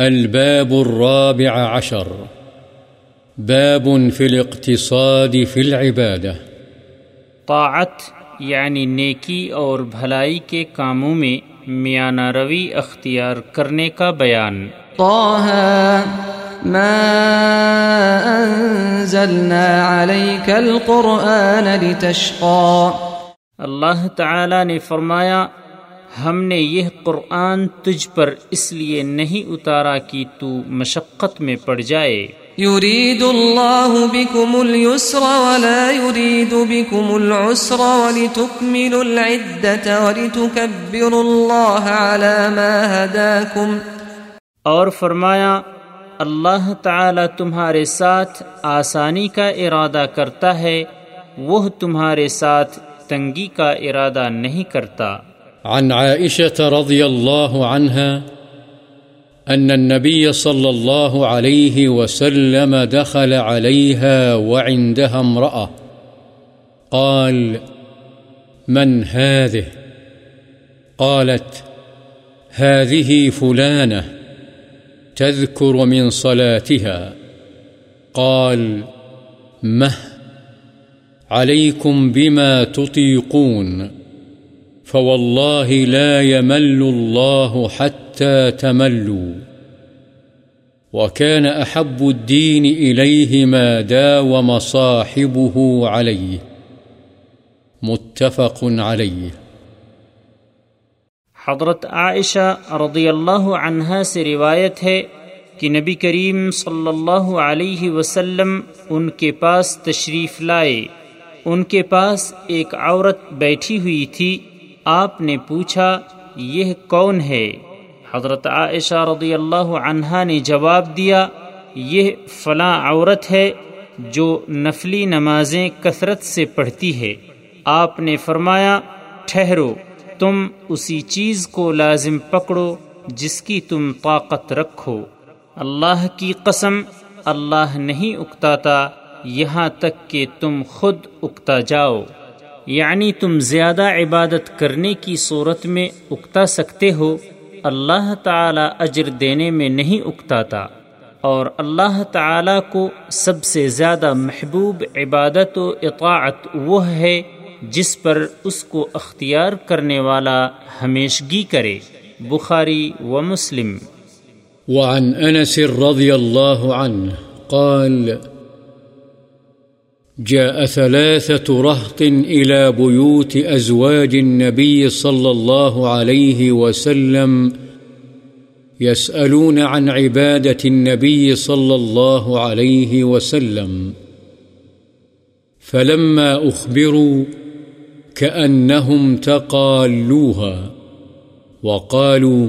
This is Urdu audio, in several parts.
الباب الرابع عشر. باب في الاقتصاد في العبادة. طاعت یعنی نیکی اور بھلائی کے کاموں میں میانہ روی اختیار کرنے کا بیان۔ طه ما أنزلنا عليك القرآن لتشقى۔ اللہ تعالی نے فرمایا ہم نے یہ قرآن تجھ پر اس لیے نہیں اتارا کہ تو مشقت میں پڑ جائے۔ يريد الله بكم اليسر ولا يريد بكم العسر ولتكملوا العدة ولتكبروا الله على ما هداكم اور فرمایا اللہ تعالی تمہارے ساتھ آسانی کا ارادہ کرتا ہے وہ تمہارے ساتھ تنگی کا ارادہ نہیں کرتا۔ عن عائشة رضي الله عنها أن النبي صلى الله عليه وسلم دخل عليها وعندها امرأة. قال من هذه؟ قالت هذه فلانة تذكر من صلاتها. قال مه، عليكم بما تطيقون. فوالله لا يمل الله حتى تملوا وكان أحب الدين إليه ما داوم صاحبه عليه متفق عليه حضرت عائشہ رضی اللہ عنہا سے روایت ہے کہ نبی کریم صلی اللہ علیہ وسلم ان کے پاس تشریف لائے۔ ان کے پاس ایک عورت بیٹھی ہوئی تھی۔ آپ نے پوچھا، یہ کون ہے؟ حضرت عائشہ رضی اللہ عنہا نے جواب دیا، یہ فلاں عورت ہے جو نفلی نمازیں کثرت سے پڑھتی ہے۔ آپ نے فرمایا، ٹھہرو، تم اسی چیز کو لازم پکڑو جس کی تم طاقت رکھو۔ اللہ کی قسم، اللہ نہیں اکتاتا، یہاں تک کہ تم خود اکتا جاؤ۔ یعنی تم زیادہ عبادت کرنے کی صورت میں اکتا سکتے ہو، اللہ تعالی اجر دینے میں نہیں اکتاتا۔ اور اللہ تعالی کو سب سے زیادہ محبوب عبادت و اطاعت وہ ہے جس پر اس کو اختیار کرنے والا ہمیشگی کرے۔ بخاری و مسلم۔ وعن أنس رضي الله عنه قال جاء ثلاثة رهط إلى بيوت أزواج النبي صلى الله عليه وسلم يسألون عن عبادة النبي صلى الله عليه وسلم. فلما أخبروا كأنهم تقالوها وقالوا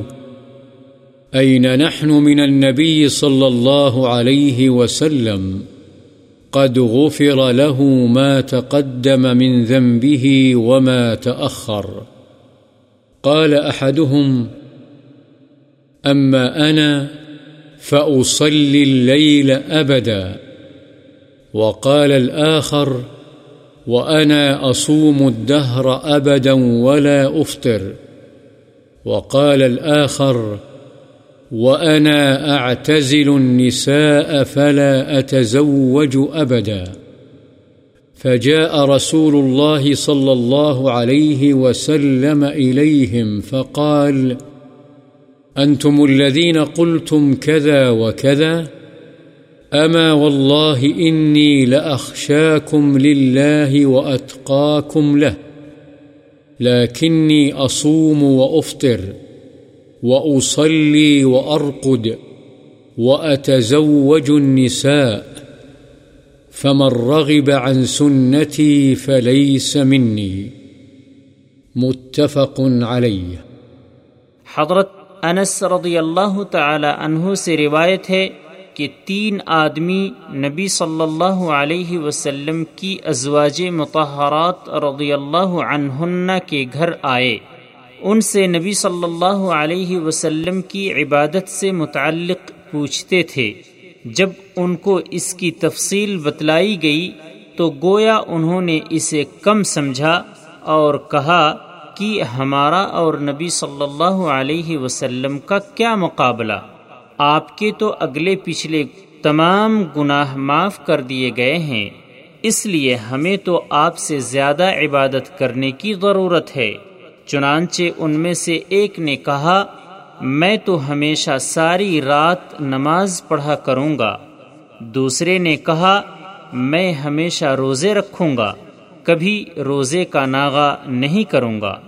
أين نحن من النبي صلى الله عليه وسلم؟ قد غفر له ما تقدم من ذنبه وما تأخر. قال أحدهم، أما أنا فأصلي الليل أبدا. وقال الآخر، وأنا أصوم الدهر أبدا ولا أفطر. وقال الآخر وأنا أعتزل النساء فلا أتزوج أبدا فجاء رسول الله صلى الله عليه وسلم إليهم فقال أنتم الذين قلتم كذا وكذا أما والله إني لأخشاكم لله وأتقاكم له لكني أصوم وأفطر وأصلي وأرقد وأتزوج النساء، فمن رغب عن سنتي فليس مني. متفق عليه. حضرت انس رضی اللہ تعالی عنہ سے روایت ہے کہ تین آدمی نبی صلی اللہ علیہ وسلم کی ازواج متحرات رضی اللہ عنہن کے گھر آئے۔ ان سے نبی صلی اللہ علیہ وسلم کی عبادت سے متعلق پوچھتے تھے۔ جب ان کو اس کی تفصیل بتلائی گئی تو گویا انہوں نے اسے کم سمجھا اور کہا کہ ہمارا اور نبی صلی اللہ علیہ وسلم کا کیا مقابلہ؟ آپ کے تو اگلے پچھلے تمام گناہ معاف کر دیے گئے ہیں۔ اس لیے ہمیں تو آپ سے زیادہ عبادت کرنے کی ضرورت ہے۔ چنانچہ ان میں سے ایک نے کہا، میں تو ہمیشہ ساری رات نماز پڑھا کروں گا۔ دوسرے نے کہا، میں ہمیشہ روزے رکھوں گا، کبھی روزے کا ناغا نہیں کروں گا۔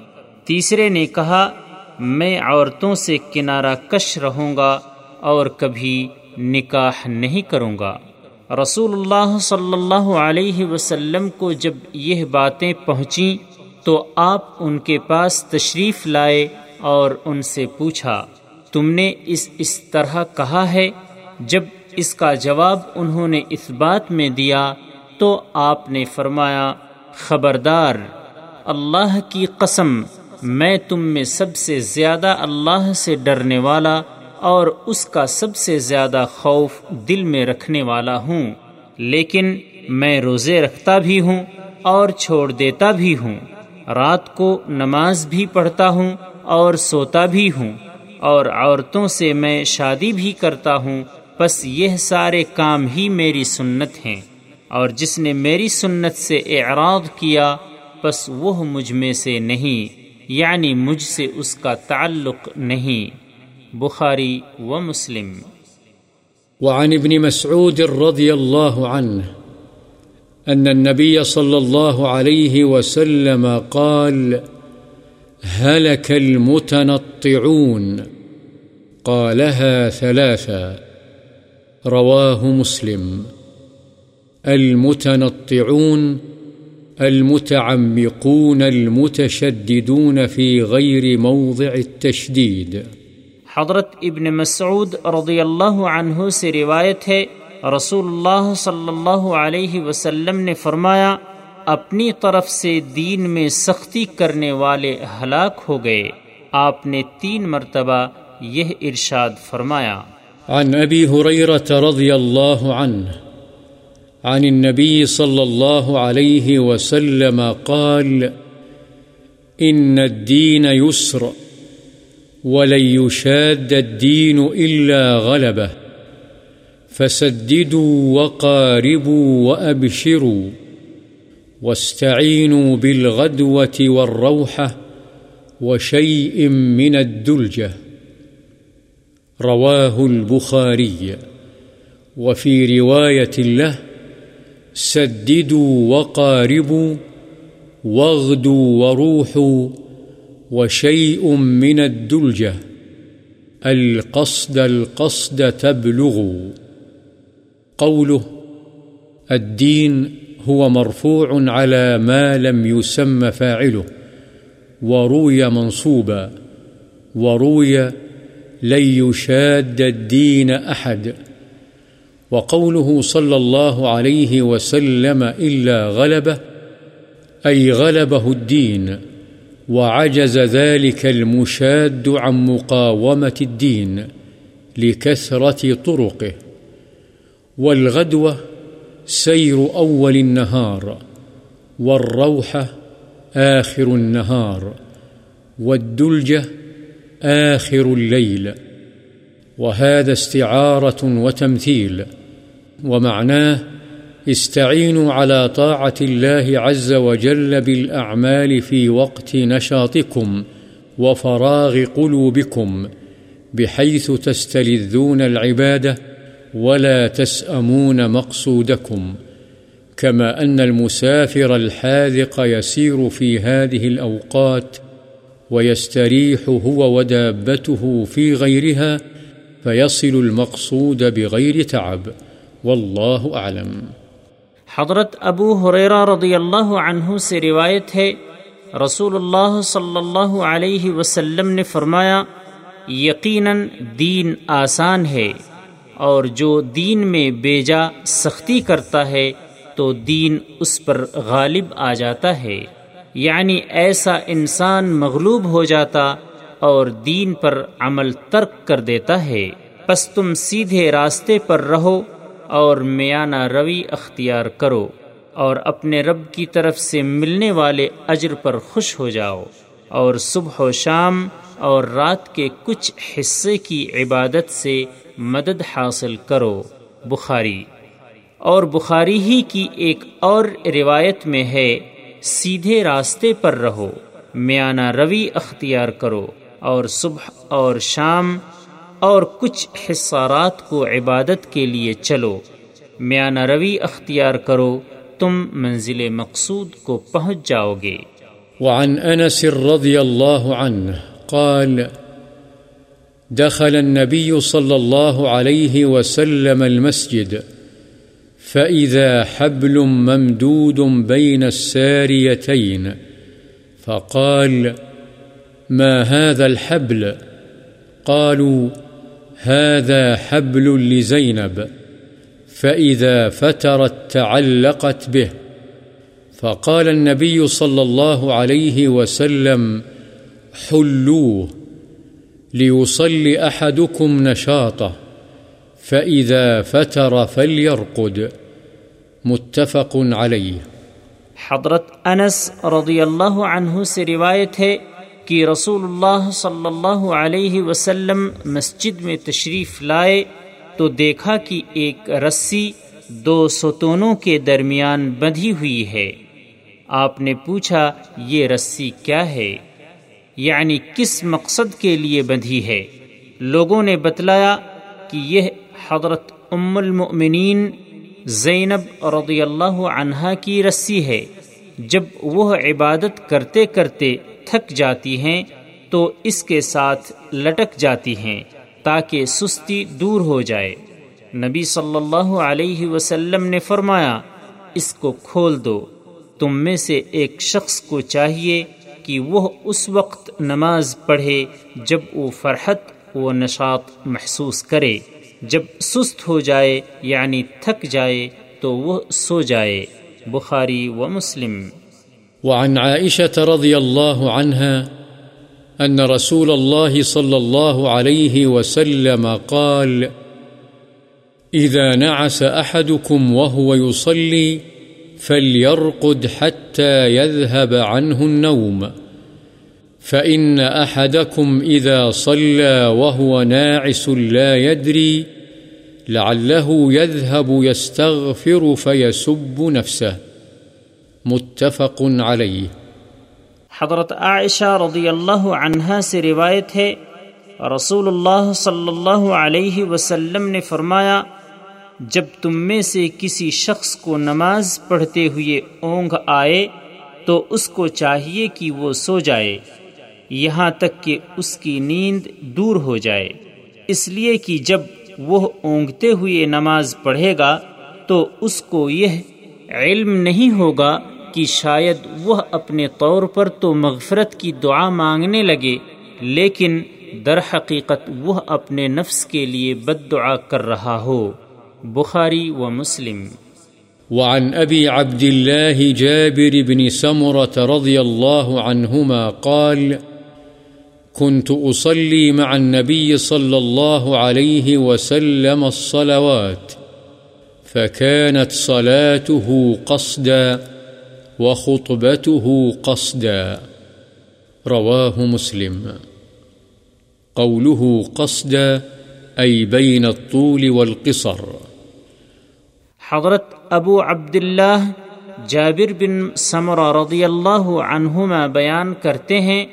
تیسرے نے کہا، میں عورتوں سے کنارہ کش رہوں گا اور کبھی نکاح نہیں کروں گا۔ رسول اللہ صلی اللہ علیہ وسلم کو جب یہ باتیں پہنچیں تو آپ ان کے پاس تشریف لائے اور ان سے پوچھا، تم نے اس اس طرح کہا ہے؟ جب اس کا جواب انہوں نے اس بات میں دیا تو آپ نے فرمایا، خبردار، اللہ کی قسم، میں تم میں سب سے زیادہ اللہ سے ڈرنے والا اور اس کا سب سے زیادہ خوف دل میں رکھنے والا ہوں، لیکن میں روزے رکھتا بھی ہوں اور چھوڑ دیتا بھی ہوں۔ رات کو نماز بھی پڑھتا ہوں اور سوتا بھی ہوں اور عورتوں سے میں شادی بھی کرتا ہوں بس یہ سارے کام ہی میری سنت ہیں۔ اور جس نے میری سنت سے اعراض کیا بس وہ مجھ میں سے نہیں یعنی مجھ سے اس کا تعلق نہیں۔ بخاری و مسلم۔ وعن ابن مسعود رضي الله عنه أن النبي صلى الله عليه وسلم قال، هلك المتنطعون، قالها ثلاثا. رواه مسلم. المتنطعون، المتعمقون، المتشددون في غير موضع التشديد. حضرت ابن مسعود رضی اللہ عنہ سے روایت ہے رسول اللہ صلی اللہ علیہ وسلم نے فرمایا، اپنی طرف سے دین میں سختی کرنے والے ہلاک ہو گئے۔ آپ نے تین مرتبہ یہ ارشاد فرمایا۔ عن أبي هريرة رضي الله عنه عن النبي صلى الله عليه وسلم قال إن الدين يسر ولن يشاد الدين إلا غلبه فسددوا وقاربوا وأبشروا واستعينوا بالغدوة والروحة وشيء من الدلجة رواه البخاري. وفي رواية له، سددوا وقاربوا واغدوا وروحوا وشيء من الدلجة القصد القصد تبلغوا. قوله، الدين هو مرفوع على ما لم يسم فاعله، وروي منصوبا، وروي لن يشاد الدين أحد، وقوله صلى الله عليه وسلم إلا غلبه، أي غلبه الدين، وعجز ذلك المشاد عن مقاومة الدين لكثرة طرقه. والغدوة سير أول النهار والروحة آخر النهار والدلجة آخر الليل وهذا استعارة وتمثيل ومعناه استعينوا على طاعة الله عز وجل بالأعمال في وقت نشاطكم وفراغ قلوبكم بحيث تستلذون العبادة ولا تسأمون مقصودكم كما أن المسافر الحاذق يسير في هذه الأوقات ويستريح هو ودابته في غيرها فيصل المقصود بغير تعب والله أعلم حضرت ابو حریرہ رضی اللہ عنہ سے روایت ہے، رسول اللہ صلی اللہ علیہ وسلم نے فرمایا، یقیناً دین آسان ہے۔ اور جو دین میں بیجا سختی کرتا ہے تو دین اس پر غالب آ جاتا ہے۔ یعنی ایسا انسان مغلوب ہو جاتا اور دین پر عمل ترک کر دیتا ہے۔ پس تم سیدھے راستے پر رہو اور میانہ روی اختیار کرو اور اپنے رب کی طرف سے ملنے والے اجر پر خوش ہو جاؤ۔ اور صبح و شام اور رات کے کچھ حصے کی عبادت سے مدد حاصل کرو، بخاری۔ اور بخاری ہی کی ایک اور روایت میں ہے، سیدھے راستے پر رہو، میانہ روی اختیار کرو، اور صبح اور شام اور کچھ حصارات کو عبادت کے لیے چلو۔ میانہ روی اختیار کرو، تم منزل مقصود کو پہنچ جاؤ گے۔ وعن انس رضی اللہ عنہ قال دخل النبي صلى الله عليه وسلم المسجد، فإذا حبل ممدود بين الساريتين، فقال ما هذا الحبل؟ قالوا هذا حبل لزينب، فإذا فترت تعلقت به. فقال النبي صلى الله عليه وسلم حلوه. ليصلي أحدكم نشاطه، فإذا فتر فليرقد. متفق عليه. حضرت انس رضی اللہ عنہ سے روایت ہے کہ رسول اللہ صلی اللہ علیہ وسلم مسجد میں تشریف لائے تو دیکھا کہ ایک رسی دو ستونوں کے درمیان بندھی ہوئی ہے۔ آپ نے پوچھا، یہ رسی کیا ہے؟ یعنی کس مقصد کے لیے بندھی ہے۔ لوگوں نے بتلایا کہ یہ حضرت ام المؤمنین زینب رضی اللہ عنہا کی رسی ہے۔ جب وہ عبادت کرتے کرتے تھک جاتی ہیں، تو اس کے ساتھ لٹک جاتی ہیں تاکہ سستی دور ہو جائے۔ نبی صلی اللہ علیہ وسلم نے فرمایا، اس کو کھول دو، تم میں سے ایک شخص کو چاہیے کہ وہ اس وقت نماز پڑھے جب وہ فرحت و نشاط محسوس کرے۔ جب سست ہو جائے یعنی تھک جائے، تو وہ سو جائے۔ بخاری و مسلم۔ وعن عائشة رضي الله عنها أن رسول الله صلى الله عليه وسلم قال إذا نعس أحدكم وهو يصلي فليرقد حتى يذهب عنه النوم. فإن أحدكم إذا صلى وهو ناعس لا يدري لعله يذهب يستغفر فيسب نفسه. متفق عليه. حضرت عائشہ رضی اللہ عنہا سے روایت ہے، رسول اللہ صلی اللہ علیہ وسلم نے فرمایا جب تم میں سے کسی شخص کو نماز پڑھتے ہوئے اونگ آئے، تو اس کو چاہیے کہ وہ سو جائے۔ یہاں تک کہ اس کی نیند دور ہو جائے۔ اس لیے کہ جب وہ اونگتے ہوئے نماز پڑھے گا، تو اس کو یہ علم نہیں ہوگا کہ شاید وہ اپنے طور پر تو مغفرت کی دعا مانگنے لگے، لیکن در حقیقت وہ اپنے نفس کے لیے بد دعا کر رہا ہو۔ بخاری و مسلم وعن أبي عبد الله جابر بن سمرة رضي الله عنهما قال، كنت أصلي مع النبي صلى الله عليه وسلم الصلوات، فكانت صلاته قصدا وخطبته قصدا. رواه مسلم. قوله قصدا أي بين الطول والقصر. حضرت ابو عبداللہ جابر بن ثمرہ رضی اللہ عنہما بیان کرتے ہیں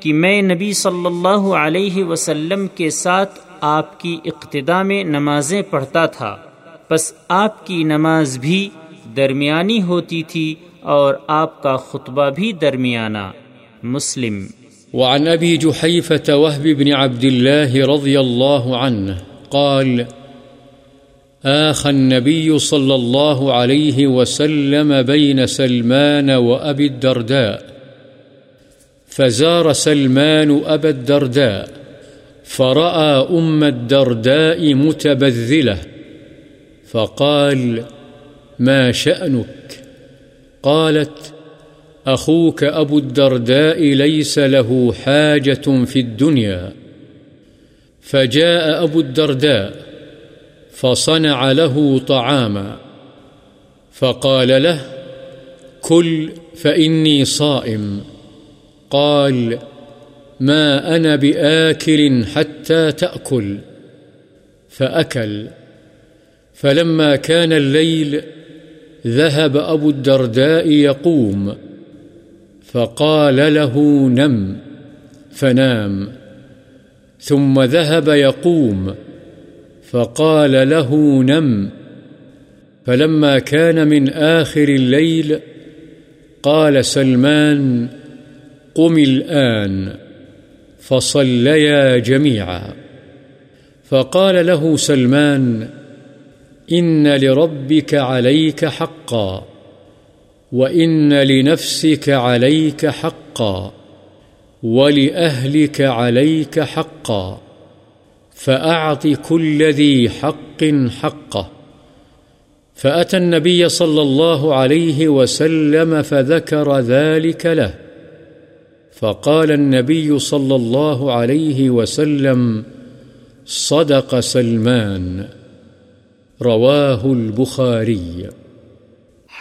کہ میں نبی صلی اللہ علیہ وسلم کے ساتھ آپ کی اقتدا میں نمازیں پڑھتا تھا۔ بس آپ کی نماز بھی درمیانی ہوتی تھی اور آپ کا خطبہ بھی درمیانہ۔ مسلم۔ وعن أبي جحيفة وهب بن عبد الله رضي الله عنه قال آخى النبي صلى الله عليه وسلم بين سلمان وأبي الدرداء فزار سلمان أبا الدرداء فرأى أم الدرداء متبذلة فقال ما شأنك قالت أخوك أبو الدرداء ليس له حاجة في الدنيا فجاء أبو الدرداء فصنع له طعاما. فقال له، كل، فإني صائم. قال، ما أنا بآكل حتى تأكل. فأكل. فلما كان الليل، ذهب أبو الدرداء يقوم. فقال له، نم. فنام. ثم ذهب يقوم. فقال له نم. فلما كان من آخر الليل قال سلمان، قم الآن. فصليا جميعا. فقال له سلمان، إن لربك عليك حقا، وإن لنفسك عليك حقا، ولأهلك عليك حقا. فأعط كل ذي حق حقه. فأتى النبي صلى الله عليه وسلم فذكر ذلك له. فقال النبي صلى الله عليه وسلم صدق سلمان. رواه البخاري.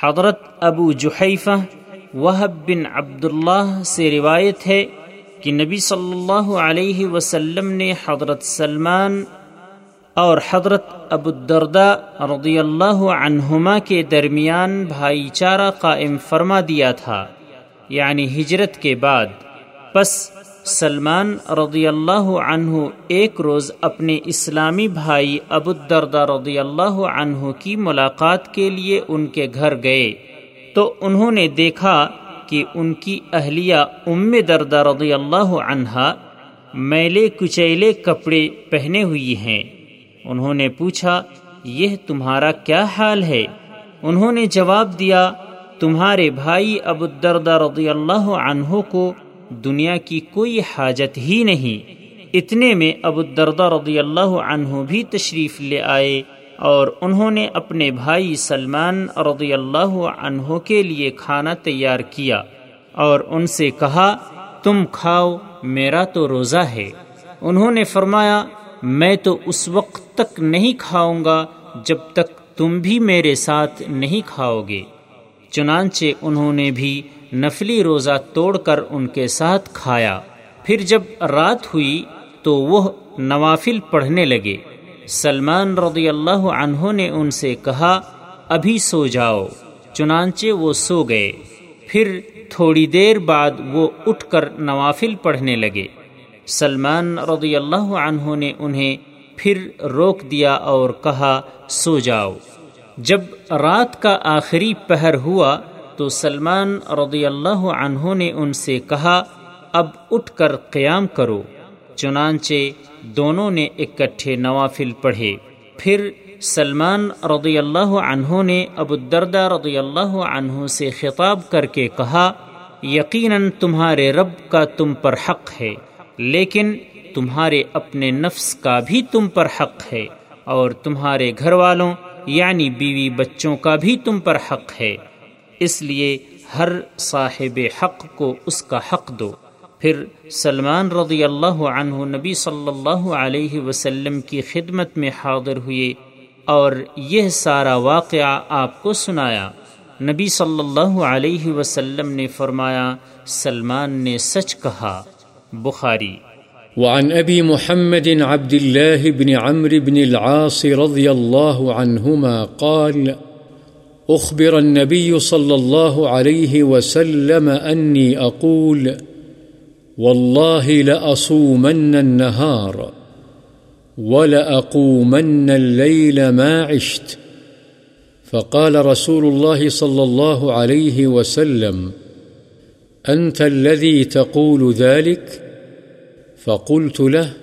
حضرت ابو جحیفہ وہب بن عبداللہ سے روایت ہے کہ نبی صلی اللہ علیہ وسلم نے حضرت سلمان اور حضرت ابو الدردہ رضی اللہ عنہما کے درمیان بھائی چارہ قائم فرما دیا تھا یعنی ہجرت کے بعد۔ پس سلمان رضی اللہ عنہ ایک روز اپنے اسلامی بھائی ابو الدردہ رضی اللہ عنہ کی ملاقات کے لیے ان کے گھر گئے۔ تو انہوں نے دیکھا کہ ان کی اہلیہ ام دردہ رضی اللہ عنہا میلے کچیلے کپڑے پہنے ہوئی ہیں۔ انہوں نے پوچھا، یہ تمہارا کیا حال ہے؟ انہوں نے جواب دیا، تمہارے بھائی ابو الدردہ رضی اللہ عنہ کو دنیا کی کوئی حاجت ہی نہیں۔ اتنے میں ابو الدردہ رضی اللہ عنہ بھی تشریف لے آئے۔ اور انہوں نے اپنے بھائی سلمان رضی اللہ عنہ کے لیے کھانا تیار کیا اور ان سے کہا، تم کھاؤ، میرا تو روزہ ہے۔ انہوں نے فرمایا، میں تو اس وقت تک نہیں کھاؤں گا جب تک تم بھی میرے ساتھ نہیں کھاؤ گے۔ چنانچہ انہوں نے بھی نفلی روزہ توڑ کر ان کے ساتھ کھایا۔ پھر جب رات ہوئی تو وہ نوافل پڑھنے لگے۔ سلمان رضی اللہ عنہ نے ان سے کہا، ابھی سو جاؤ، چنانچہ وہ سو گئے۔ پھر تھوڑی دیر بعد وہ اٹھ کر نوافل پڑھنے لگے۔ سلمان رضی اللہ عنہ نے انہیں پھر روک دیا اور کہا، سو جاؤ۔ جب رات کا آخری پہر ہوا تو سلمان رضی اللہ عنہ نے ان سے کہا، اب اٹھ کر قیام کرو۔ چنانچہ دونوں نے اکٹھے نوافل پڑھے۔ پھر سلمان رضی اللہ عنہ نے ابو الدردہ رضی اللہ عنہ سے خطاب کر کے کہا، یقیناً تمہارے رب کا تم پر حق ہے، لیکن تمہارے اپنے نفس کا بھی تم پر حق ہے، اور تمہارے گھر والوں یعنی بیوی بچوں کا بھی تم پر حق ہے۔ اس لیے ہر صاحب حق کو اس کا حق دو۔ پھر سلمان رضی اللہ عنہ نبی صلی اللہ علیہ وسلم کی خدمت میں حاضر ہوئے اور یہ سارا واقعہ آپ کو سنایا۔ نبی صلی اللہ علیہ وسلم نے فرمایا، سلمان نے سچ کہا۔ بخاري وعن أبي محمد عبد الله بن عمرو بن العاص رضي الله عنهما قال أخبر النبي صلى الله عليه وسلم أني أقول والله لأصومن النهار ولأقومن الليل ما عشت. فقال رسول الله صلى الله عليه وسلم، أنت الذي تقول ذلك؟ فقلت له،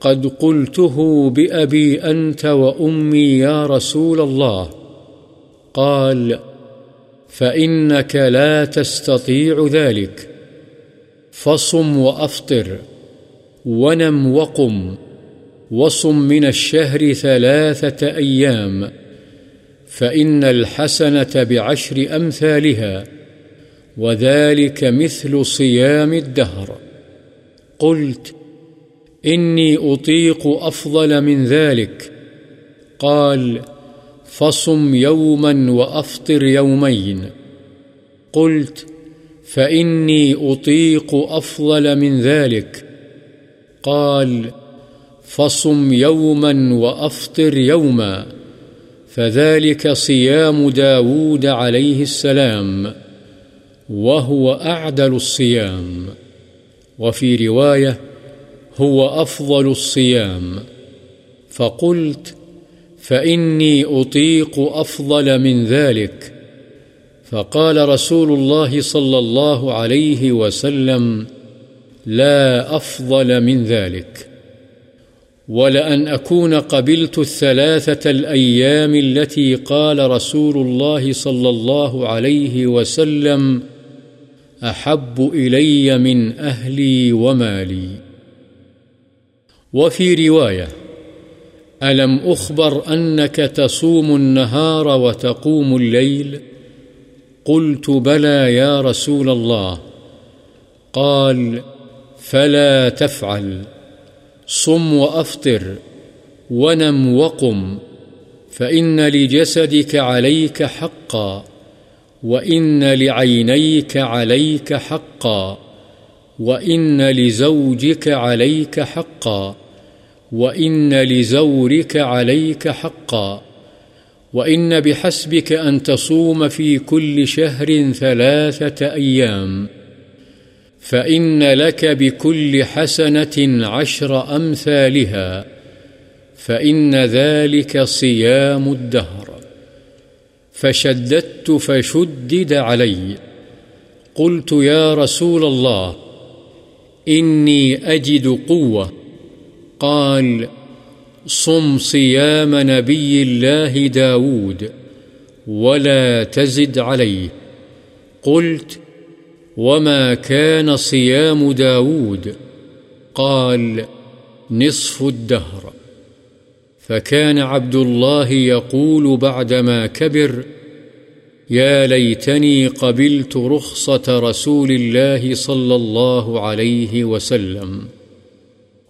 قد قلته بأبي أنت وأمي يا رسول الله. قال، فإنك لا تستطيع ذلك. فصم وأفطر ونم وقم وصم من الشهر ثلاثة أيام فإن الحسنة بعشر أمثالها وذلك مثل صيام الدهر قلت إني أطيق أفضل من ذلك قال فصم يوما وأفطر يومين قلت فإني أطيق أفضل من ذلك قال، فصم يوما وأفطر يوما فذلك صيام داود عليه السلام وهو أعدل الصيام وفي رواية، هو أفضل الصيام فقلت، فإني أطيق أفضل من ذلك فقال رسول الله صلى الله عليه وسلم، لا أفضل من ذلك. ولأن أكون قبلت الثلاثة الأيام التي قال رسول الله صلى الله عليه وسلم، أحب إلي من أهلي ومالي. وفي رواية، ألم أخبر أنك تصوم النهار وتقوم الليل؟ قلت بلى يا رسول الله. قال فلا تفعل. صم وأفطر ونم وقم. فإن لجسدك عليك حقا وإن لعينيك عليك حقا وإن لزوجك عليك حقا وإن لزورك عليك حقا وإن بحسبك أن تصوم في كل شهر ثلاثة أيام فإن لك بكل حسنة عشر أمثالها فإن ذلك صيام الدهر فشددت فشدد علي قلت يا رسول الله إني أجد قوة قال صم صيام نبي الله داود ولا تزد عليه. قلت، وما كان صيام داود؟ قال، نصف الدهر. فكان عبد الله يقول بعدما كبر، يا ليتني قبلت رخصة رسول الله صلى الله عليه وسلم.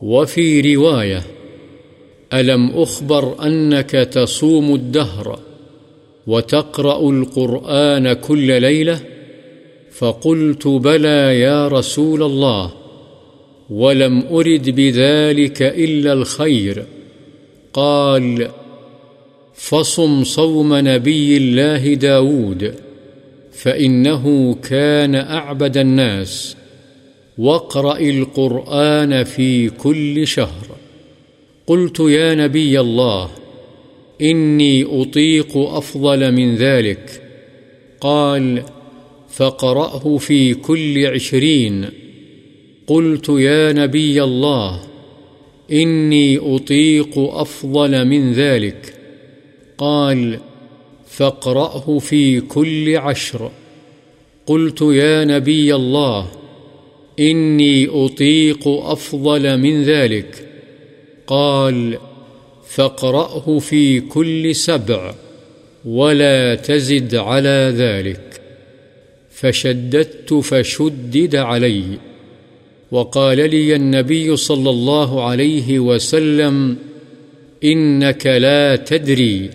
وفي رواية ألم أخبر أنك تصوم الدهر وتقرأ القرآن كل ليلة؟ فقلت بلى يا رسول الله، ولم أرد بذلك إلا الخير. قال، فصم صوم نبي الله داود، فإنه كان أعبد الناس، واقرأ القرآن في كل شهر. قلت يا نبي الله، إني أطيق أفضل من ذلك. قال، فقرأه في كل عشرين. قلت يا نبي الله، إني أطيق أفضل من ذلك. قال فاقرأه في كل عشر. قلت يا نبي الله، إني أطيق أفضل من ذلك. قال، فاقرأه في كل سبع ولا تزد على ذلك. فشددت فشدد علي. وقال لي النبي صلى الله عليه وسلم، إنك لا تدري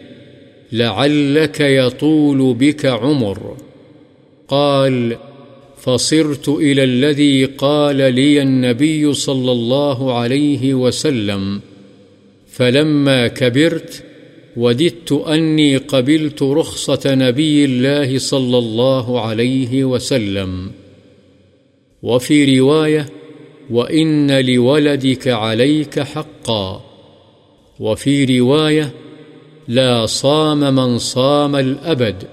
لعلك يطول بك عمر. قال، فصرت إلى الذي قال لي النبي صلى الله عليه وسلم. فلما كبرت وددت أني قبلت رخصة نبي الله صلى الله عليه وسلم. وفي رواية، وإن لولدك عليك حقا. وفي رواية، لا صام من صام الأبد.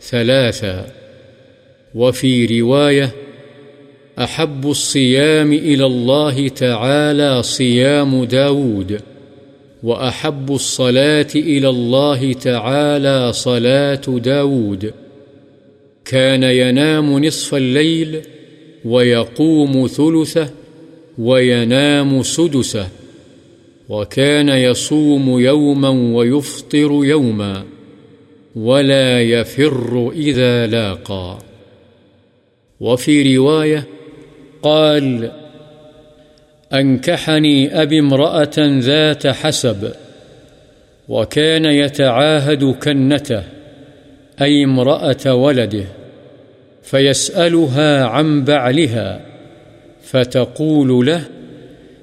ثلاثا وفي رواية، أحب الصيام إلى الله تعالى صيام داود. وأحب الصلاة إلى الله تعالى صلاة داود. كان ينام نصف الليل ويقوم ثلثه وينام سدسه. وكان يصوم يوما ويفطر يوما. ولا يفر إذا لاقى. وفي رواية قال أنكحني أبي امرأة ذات حسب، وكان يتعاهد كنته، أي امرأة ولده، فيسألها عن بعلها، فتقول له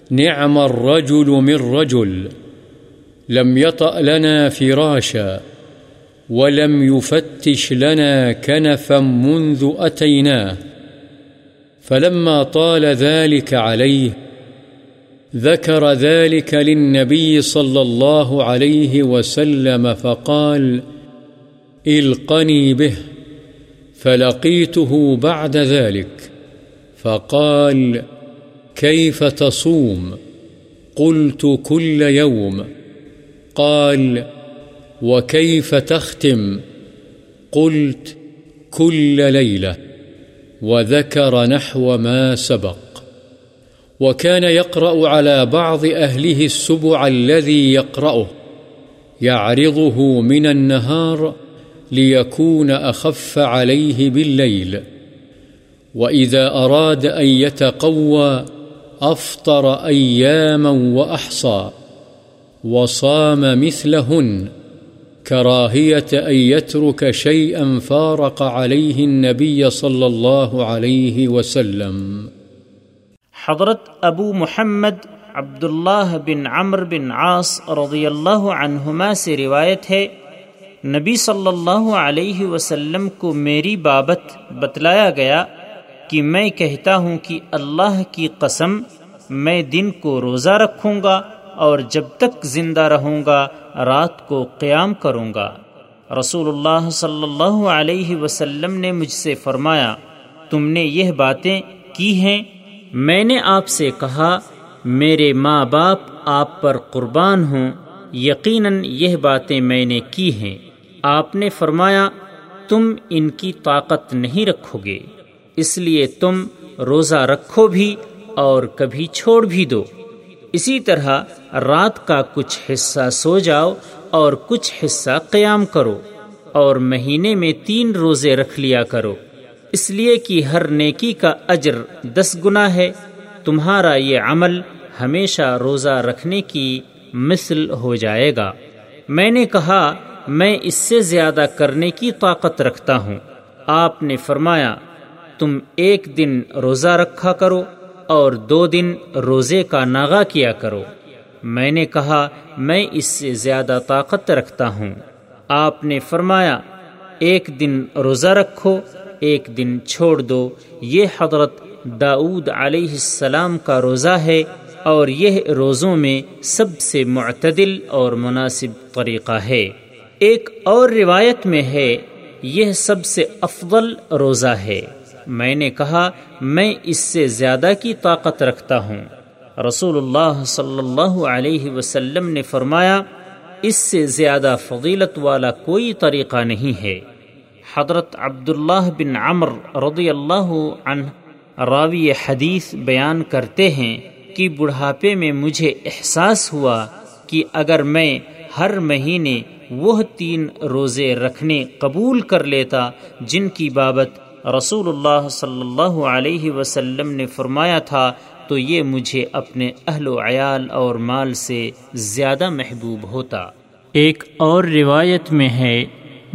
نعم الرجل من رجل، لم يطأ لنا فراشا، ولم يفتش لنا كنفا منذ أتيناه، فلما طال ذلك عليه ذكر ذلك للنبي صلى الله عليه وسلم فقال القني به، فلقيته بعد ذلك، فقال، كيف تصوم؟ قلت، كل يوم. قال، وكيف تختم؟ قلت، كل ليلة، وذكر نحو ما سبق. وكان يقرأ على بعض أهله السبع الذي يقرأه، يعرضه من النهار ليكون أخف عليه بالليل. وإذا أراد أن يتقوى، أفطر أياما وأحصى، وصام مثلهن، كراهية أن يترك شيئا فارق عليه النبي صلى الله عليه وسلم. حضرت ابو محمد عبداللہ بن عمر بن عاص رضی اللہ عنہما سے روایت ہے، نبی صلی اللہ علیہ وسلم کو میری بابت بتلایا گیا کہ میں کہتا ہوں کہ اللہ کی قسم، میں دن کو روزہ رکھوں گا اور جب تک زندہ رہوں گا، رات کو قیام کروں گا۔ رسول اللہ صلی اللہ علیہ وسلم نے مجھ سے فرمایا، تم نے یہ باتیں کی ہیں میں نے آپ سے کہا، میرے ماں باپ آپ پر قربان ہوں، یقیناً یہ باتیں میں نے کی ہیں۔ آپ نے فرمایا، تم ان کی طاقت نہیں رکھو گے، اس لیے تم روزہ رکھو بھی اور کبھی چھوڑ بھی دو۔ اسی طرح رات کا کچھ حصہ سو جاؤ اور کچھ حصہ قیام کرو اور مہینے میں تین روزے رکھ لیا کرو۔ اس لیے کہ ہر نیکی کا اجر دس گنا ہے، تمہارا یہ عمل ہمیشہ روزہ رکھنے کی مثل ہو جائے گا۔ میں نے کہا، میں اس سے زیادہ کرنے کی طاقت رکھتا ہوں۔ آپ نے فرمایا، تم ایک دن روزہ رکھا کرو اور دو دن روزے کا ناغا کیا کرو۔ میں نے کہا، میں اس سے زیادہ طاقت رکھتا ہوں۔ آپ نے فرمایا، ایک دن روزہ رکھو ایک دن چھوڑ دو۔ یہ حضرت داود علیہ السلام کا روزہ ہے اور یہ روزوں میں سب سے معتدل اور مناسب طریقہ ہے۔ ایک اور روایت میں ہے، یہ سب سے افضل روزہ ہے۔ میں نے کہا، میں اس سے زیادہ کی طاقت رکھتا ہوں۔ رسول اللہ صلی اللہ علیہ وسلم نے فرمایا، اس سے زیادہ فضیلت والا کوئی طریقہ نہیں ہے۔ حضرت عبداللہ بن عمر رضی اللہ عنہ راوی حدیث بیان کرتے ہیں کہ بڑھاپے میں مجھے احساس ہوا کہ اگر میں ہر مہینے وہ تین روزے رکھنے قبول کر لیتا جن کی بابت رسول اللہ صلی اللہ علیہ وسلم نے فرمایا تھا، تو یہ مجھے اپنے اہل و عیال اور مال سے زیادہ محبوب ہوتا۔ ایک اور روایت میں ہے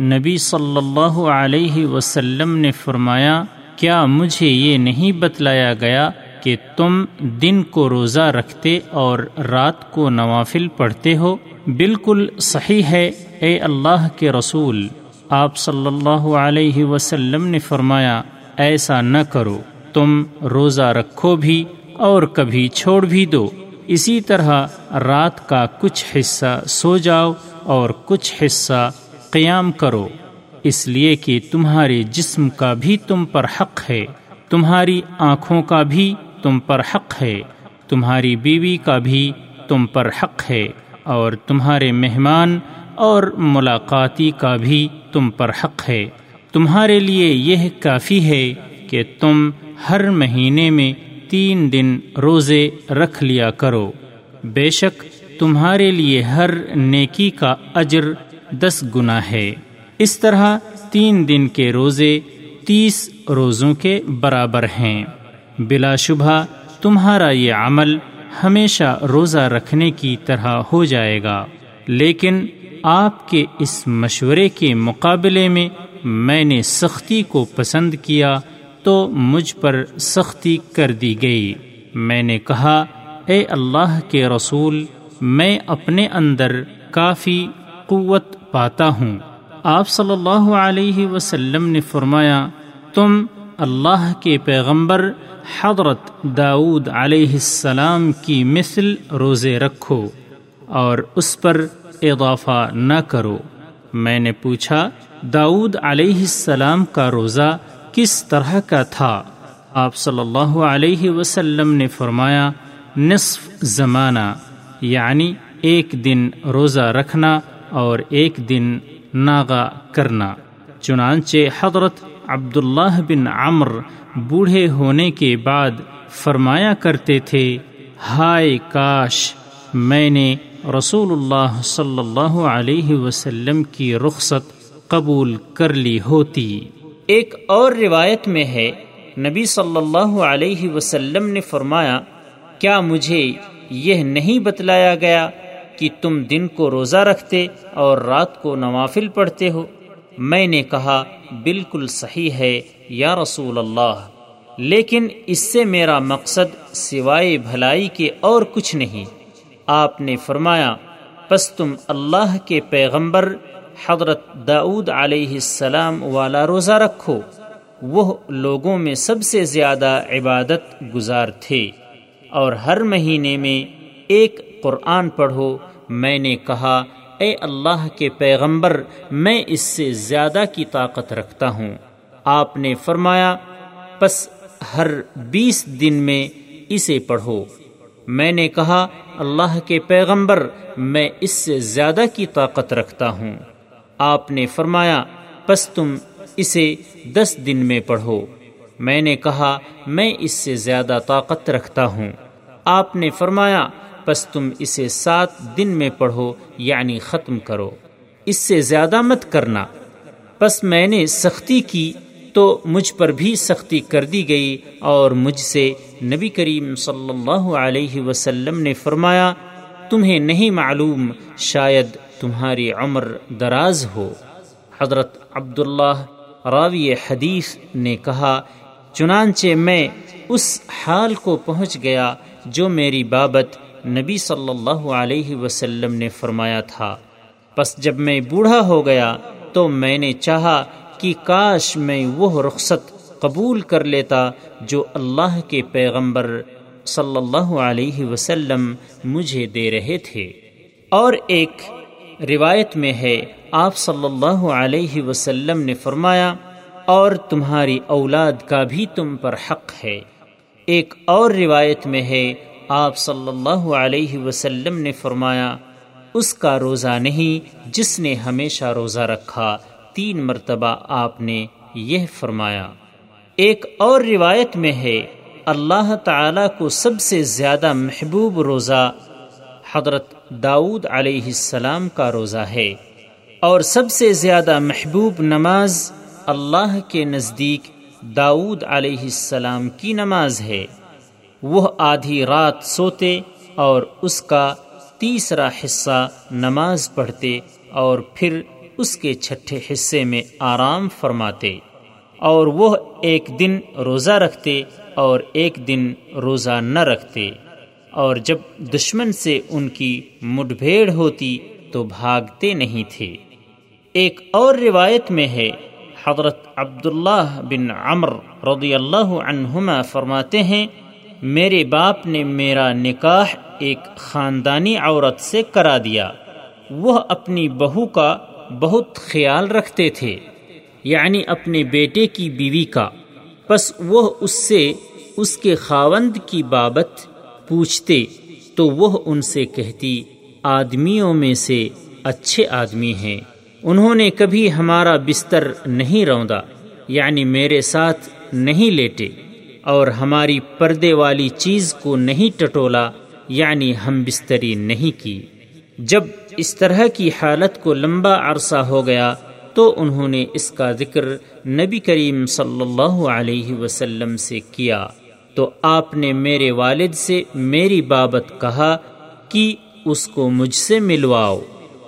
نبی صلی اللہ علیہ وسلم نے فرمایا، کیا مجھے یہ نہیں بتلایا گیا کہ تم دن کو روزہ رکھتے اور رات کو نوافل پڑھتے ہو؟ بالکل صحیح ہے، اے اللہ کے رسول۔ آپ صلی اللہ علیہ وسلم نے فرمایا، ایسا نہ کرو، تم روزہ رکھو بھی اور کبھی چھوڑ بھی دو۔ اسی طرح رات کا کچھ حصہ سو جاؤ اور کچھ حصہ قیام کرو، اس لیے کہ تمہارے جسم کا بھی تم پر حق ہے، تمہاری آنکھوں کا بھی تم پر حق ہے، تمہاری بیوی کا بھی تم پر حق ہے، اور تمہارے مہمان اور ملاقاتی کا بھی تم پر حق ہے۔ تمہارے لیے یہ کافی ہے کہ تم ہر مہینے میں تین دن روزے رکھ لیا کرو۔ بے شک تمہارے لیے ہر نیکی کا اجر دس گنا ہے۔ اس طرح تین دن کے روزے تیس روزوں کے برابر ہیں۔ بلا شبہ تمہارا یہ عمل ہمیشہ روزہ رکھنے کی طرح ہو جائے گا۔ لیکن آپ کے اس مشورے کے مقابلے میں میں نے سختی کو پسند کیا تو مجھ پر سختی کر دی گئی۔ میں نے کہا، اے اللہ کے رسول، میں اپنے اندر کافی قوت پاتا ہوں۔ آپ صلی اللہ علیہ وسلم نے فرمایا، تم اللہ کے پیغمبر حضرت داود علیہ السلام کی مثل روزے رکھو اور اس پر اضافہ نہ کرو۔ میں نے پوچھا داود علیہ السلام کا روزہ کس طرح کا تھا؟ آپ صلی اللہ علیہ وسلم نے فرمایا، نصف زمانہ یعنی ایک دن روزہ رکھنا اور ایک دن ناغا کرنا۔ چنانچہ حضرت عبداللہ بن عمر بوڑھے ہونے کے بعد فرمایا کرتے تھے، ہائے کاش، میں نے رسول اللہ صلی اللہ علیہ وسلم کی رخصت قبول کر لی ہوتی۔ ایک اور روایت میں ہے، نبی صلی اللہ علیہ وسلم نے فرمایا، کیا مجھے یہ نہیں بتلایا گیا کہ تم دن کو روزہ رکھتے اور رات کو نوافل پڑھتے ہو۔ میں نے کہا، بالکل صحیح ہے، یا رسول اللہ۔ لیکن اس سے میرا مقصد سوائے بھلائی کے اور کچھ نہیں۔ آپ نے فرمایا، پس تم اللہ کے پیغمبر حضرت داود علیہ السلام والا روزہ رکھو۔ وہ لوگوں میں سب سے زیادہ عبادت گزار تھے۔ اور ہر مہینے میں ایک قرآن پڑھو میں نے کہا، اے اللہ کے پیغمبر، میں اس سے زیادہ کی طاقت رکھتا ہوں۔ آپ نے فرمایا، پس ہر بیس دن میں اسے پڑھو۔ میں نے کہا، اللہ کے پیغمبر، میں اس سے زیادہ کی طاقت رکھتا ہوں۔ آپ نے فرمایا، پس تم اسے دس دن میں پڑھو۔ میں نے کہا، میں اس سے زیادہ طاقت رکھتا ہوں۔ آپ نے فرمایا پس تم اسے سات دن میں پڑھو یعنی ختم کرو۔ اس سے زیادہ مت کرنا۔ پس میں نے سختی کی تو مجھ پر بھی سختی کر دی گئی اور مجھ سے نبی کریم صلی اللہ علیہ وسلم نے فرمایا، تمہیں نہیں معلوم، شاید تمہاری عمر دراز ہو۔ حضرت عبداللہ راوی حدیث نے کہا، چنانچہ میں اس حال کو پہنچ گیا جو میری بابت نبی صلی اللہ علیہ وسلم نے فرمایا تھا، پس جب میں بوڑھا ہو گیا تو میں نے چاہا کہ کاش میں وہ رخصت قبول کر لیتا جو اللہ کے پیغمبر صلی اللہ علیہ وسلم مجھے دے رہے تھے۔ اور ایک روایت میں ہے، آپ صلی اللہ علیہ وسلم نے فرمایا، اور تمہاری اولاد کا بھی تم پر حق ہے۔ ایک اور روایت میں ہے آپ صلی اللہ علیہ وسلم نے فرمایا، اس کا روزہ نہیں جس نے ہمیشہ روزہ رکھا، تین مرتبہ آپ نے یہ فرمایا۔ ایک اور روایت میں ہے، اللہ تعالی کو سب سے زیادہ محبوب روزہ حضرت داود علیہ السلام کا روزہ ہے۔ اور سب سے زیادہ محبوب نماز اللہ کے نزدیک داود علیہ السلام کی نماز ہے۔ وہ آدھی رات سوتے اور اس کا تیسرا حصہ نماز پڑھتے اور پھر اس کے چھٹے حصے میں آرام فرماتے اور وہ ایک دن روزہ رکھتے اور ایک دن روزہ نہ رکھتے اور جب دشمن سے ان کی مڈ بھیڑ ہوتی تو بھاگتے نہیں تھے۔ ایک اور روایت میں ہے، حضرت عبداللہ بن عمر رضی اللہ عنہما فرماتے ہیں میرے باپ نے میرا نکاح ایک خاندانی عورت سے کرا دیا۔ وہ اپنی بہو کا بہت خیال رکھتے تھے یعنی اپنے بیٹے کی بیوی کا۔ پس وہ اس سے اس کے خاوند کی بابت پوچھتے تو وہ ان سے کہتی، آدمیوں میں سے اچھے آدمی ہیں۔ انہوں نے کبھی ہمارا بستر نہیں روندا یعنی میرے ساتھ نہیں لیٹے۔ اور ہماری پردے والی چیز کو نہیں ٹٹولا یعنی ہم بستری نہیں کی۔ جب اس طرح کی حالت کو لمبا عرصہ ہو گیا، تو انہوں نے اس کا ذکر نبی کریم صلی اللہ علیہ وسلم سے کیا۔ تو آپ نے میرے والد سے میری بابت کہا کہ اس کو مجھ سے ملواؤ۔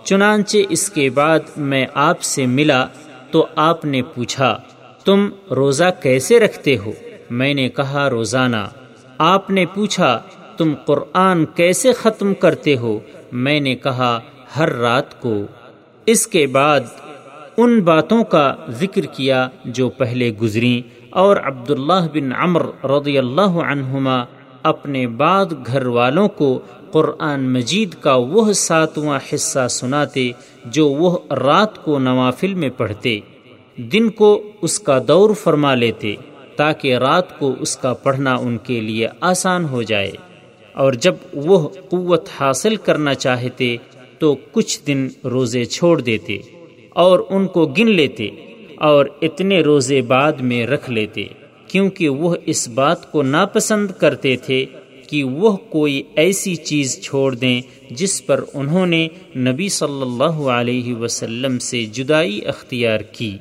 چنانچہ اس کے بعد میں آپ سے ملا، تو آپ نے پوچھا، تم روزہ کیسے رکھتے ہو؟ میں نے کہا، روزانہ، آپ نے پوچھا تم قرآن کیسے ختم کرتے ہو؟ میں نے کہا، ہر رات کو. اس کے بعد ان باتوں کا ذکر کیا جو پہلے گزری اور عبداللہ بن عمر رضی اللہ عنہما اپنے بعد گھر والوں کو قرآن مجید کا وہ ساتواں حصہ سناتے جو وہ رات کو نوافل میں پڑھتے، دن کو اس کا دور فرما لیتے۔ تاکہ رات کو اس کا پڑھنا ان کے لیے آسان ہو جائے۔ اور جب وہ قوت حاصل کرنا چاہتے تو کچھ دن روزے چھوڑ دیتے اور ان کو گن لیتے اور اتنے روزے بعد میں رکھ لیتے، کیونکہ وہ اس بات کو ناپسند کرتے تھے کہ وہ کوئی ایسی چیز چھوڑ دیں جس پر انہوں نے نبی صلی اللہ علیہ وسلم سے جدائی اختیار کی۔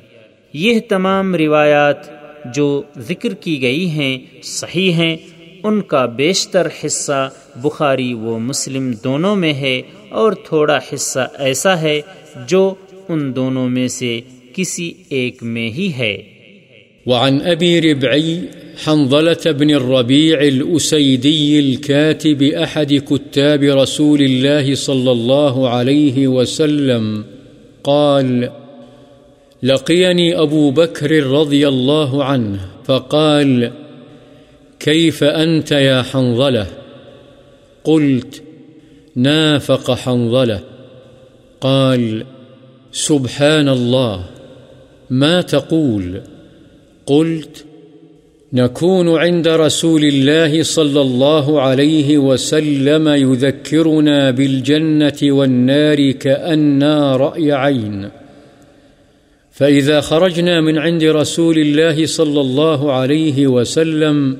یہ تمام روایات جو ذکر کی گئی ہیں، صحیح ہیں، ان کا بیشتر حصہ بخاری و مسلم دونوں میں ہے اور تھوڑا حصہ ایسا ہے جو ان دونوں میں سے کسی ایک میں ہی ہے۔ وعن أبي ربعي حنظلة بن الربيع الأسيدي الكاتب أحد كتاب رسول الله صلى الله عليه وسلم قال لقيني أبو بكر رضي الله عنه فقال، كيف أنت يا حنظلة؟ قلت، نافق حنظلة. قال، سبحان الله. ما تقول؟ قلت، نكون عند رسول الله صلى الله عليه وسلم يذكرنا بالجنة والنار كأننا رأي عين. فإذا خرجنا من عند رسول الله صلى الله عليه وسلم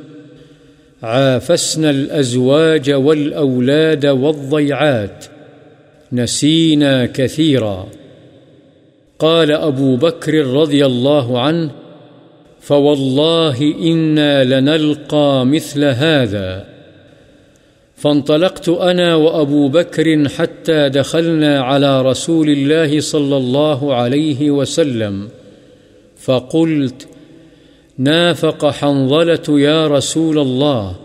عافسنا الأزواج والأولاد والضيعات نسينا كثيرا قال أبو بكر رضي الله عنه فوالله إنا لنلقى مثل هذا فانطلقت أنا وأبو بكر حتى دخلنا على رسول الله صلى الله عليه وسلم، فقلت نافق حنظلة يا رسول الله.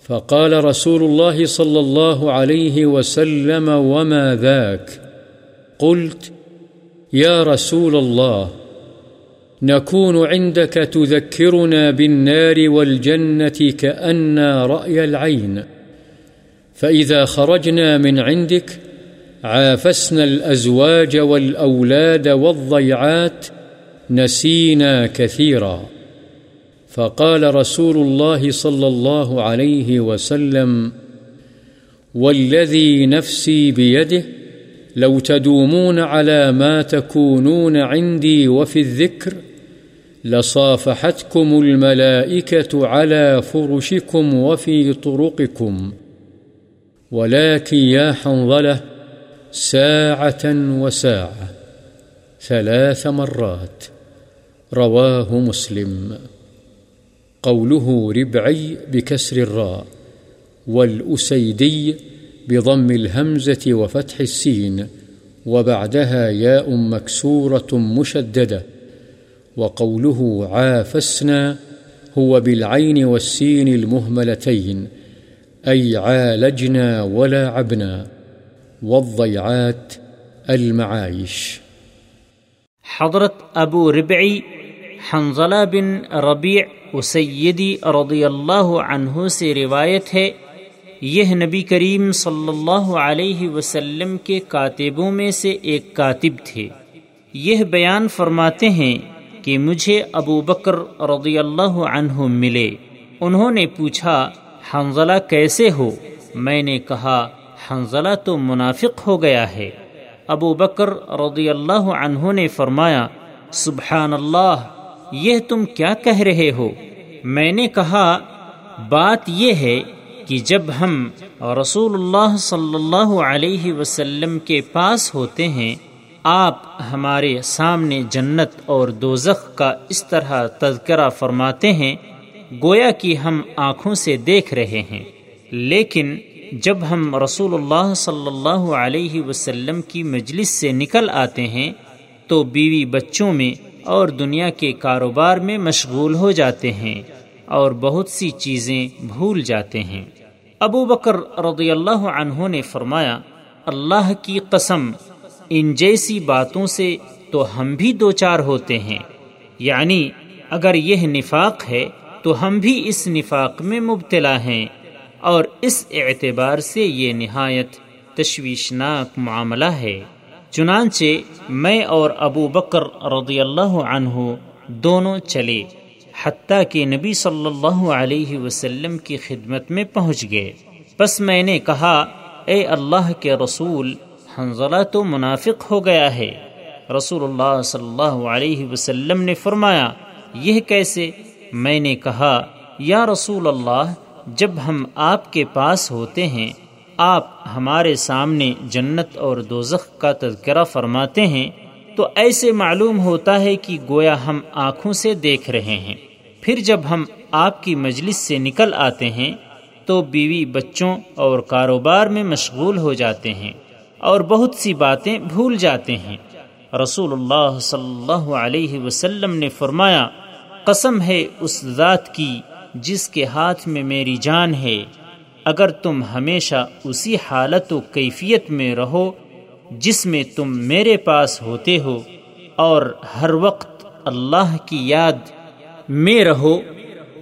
فقال رسول الله صلى الله عليه وسلم وما ذاك؟ قلت يا رسول الله، نكون عندك تذكرنا بالنار والجنة كأن رأي العين. فإذا خرجنا من عندك، عافسنا الأزواج والأولاد والضيعات، نسينا كثيرا. فقال رسول الله صلى الله عليه وسلم، والذي نفسي بيده، لو تدومون على ما تكونون عندي وفي الذكر، لصافحتكم الملائكة على فرشكم وفي طرقكم. ولكن يا حنظلة ساعة وساعة ثلاث مرات رواه مسلم. قوله ربعي بكسر الراء والأسيدي بضم الهمزة وفتح السين وبعدها ياء مكسورة مشددة وقوله عافسنا هو بالعين والسين المهملتين أي عالجنا ولعبنا والضيعات المعايش. حضرت ابو ربعی حنزلہ بن ربیع اسیدی رضی اللہ عنہ سے روایت ہے، یہ نبی کریم صلی اللہ علیہ وسلم کے کاتبوں میں سے ایک کاتب تھے۔ یہ بیان فرماتے ہیں کہ مجھے ابو بکر رضی اللہ عنہ ملے۔ انہوں نے پوچھا حنزلہ کیسے ہو؟ میں نے کہا حنزلہ تو منافق ہو گیا ہے۔ ابو بکر رضی اللہ عنہ نے فرمایا سبحان اللہ یہ تم کیا کہہ رہے ہو؟ میں نے کہا، بات یہ ہے کہ جب ہم رسول اللہ صلی اللہ علیہ وسلم کے پاس ہوتے ہیں، آپ ہمارے سامنے جنت اور دوزخ کا اس طرح تذکرہ فرماتے ہیں گویا کہ ہم آنکھوں سے دیکھ رہے ہیں، لیکن جب ہم رسول اللہ صلی اللہ علیہ وسلم کی مجلس سے نکل آتے ہیں، تو بیوی بچوں میں اور دنیا کے کاروبار میں مشغول ہو جاتے ہیں اور بہت سی چیزیں بھول جاتے ہیں۔ ابو بکر رضی اللہ عنہ نے فرمایا، اللہ کی قسم، ان جیسی باتوں سے تو ہم بھی دو چار ہوتے ہیں۔ یعنی اگر یہ نفاق ہے تو ہم بھی اس نفاق میں مبتلا ہیں اور اس اعتبار سے یہ نہایت تشویشناک معاملہ ہے۔ چنانچہ میں اور ابو بکر رضی اللہ عنہ دونوں چلے حتیٰ کہ نبی صلی اللہ علیہ وسلم کی خدمت میں پہنچ گئے۔ بس میں نے کہا، اے اللہ کے رسول حنزلہ تو منافق ہو گیا ہے۔ رسول اللہ صلی اللہ علیہ وسلم نے فرمایا، یہ کیسے میں نے کہا، یا رسول اللہ، جب ہم آپ کے پاس ہوتے ہیں، آپ ہمارے سامنے جنت اور دوزخ کا تذکرہ فرماتے ہیں، تو ایسے معلوم ہوتا ہے کہ گویا ہم آنکھوں سے دیکھ رہے ہیں۔ پھر جب ہم آپ کی مجلس سے نکل آتے ہیں، تو بیوی بچوں اور کاروبار میں مشغول ہو جاتے ہیں اور بہت سی باتیں بھول جاتے ہیں۔ رسول اللہ صلی اللہ علیہ وسلم نے فرمایا قسم ہے اس ذات کی جس کے ہاتھ میں میری جان ہے۔ اگر تم ہمیشہ اسی حالت و کیفیت میں رہو جس میں تم میرے پاس ہوتے ہو اور ہر وقت اللہ کی یاد میں رہو،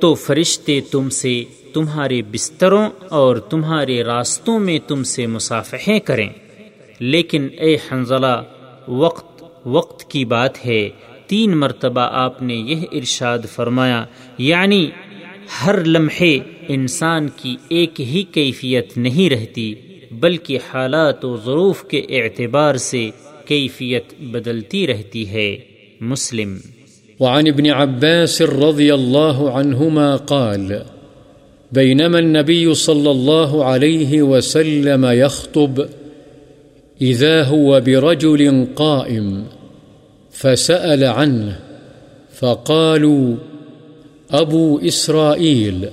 تو فرشتے تم سے تمہارے بستروں اور تمہارے راستوں میں تم سے مسافحیں کریں۔ لیکن اے حنزلہ وقت وقت کی بات ہے۔ تین مرتبہ آپ نے یہ ارشاد فرمایا یعنی ہر لمحے انسان کی ایک ہی کیفیت نہیں رہتی، بلکہ حالات و ظروف کے اعتبار سے کیفیت بدلتی رہتی ہے۔ مسلم۔ وعن ابن عباس رضي الله عنهما قال بينما النبي صلى الله عليه وسلم يخطب إذا هو برجل قائم۔ فسأل عنه، فقالوا أبو إسرائيل،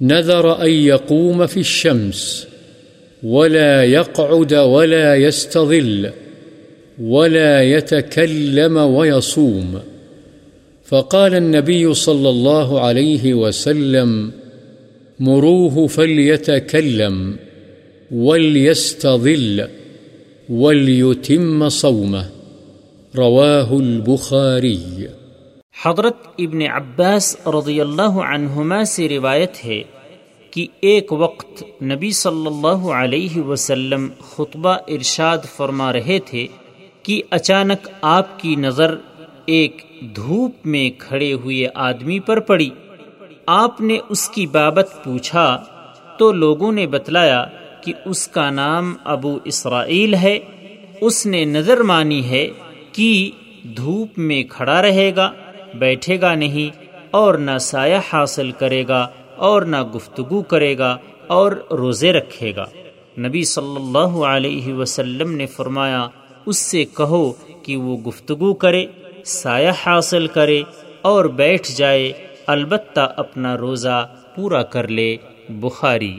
نذر أن يقوم في الشمس، ولا يقعد ولا يستظل، ولا يتكلم ويصوم. فقال النبي صلى الله عليه وسلم مروه فليتكلم، وليستظل، وليتم صومه. رواه البخاري حضرت ابن عباس رضی اللہ عنہما سے روایت ہے کہ ایک وقت نبی صلی اللہ علیہ وسلم خطبہ ارشاد فرما رہے تھے کہ اچانک آپ کی نظر ایک دھوپ میں کھڑے ہوئے آدمی پر پڑی۔ آپ نے اس کی بابت پوچھا تو لوگوں نے بتلایا کہ اس کا نام ابو اسرائیل ہے۔ اس نے نظر مانی ہے کہ دھوپ میں کھڑا رہے گا، بیٹھے گا نہیں، اور نہ سایہ حاصل کرے گا، اور نہ گفتگو کرے گا، اور روزے رکھے گا۔ نبی صلی اللہ علیہ وسلم نے فرمایا، اس سے کہو کہ وہ گفتگو کرے، سایہ حاصل کرے، اور بیٹھ جائے، البتہ اپنا روزہ پورا کر لے۔ بخاری۔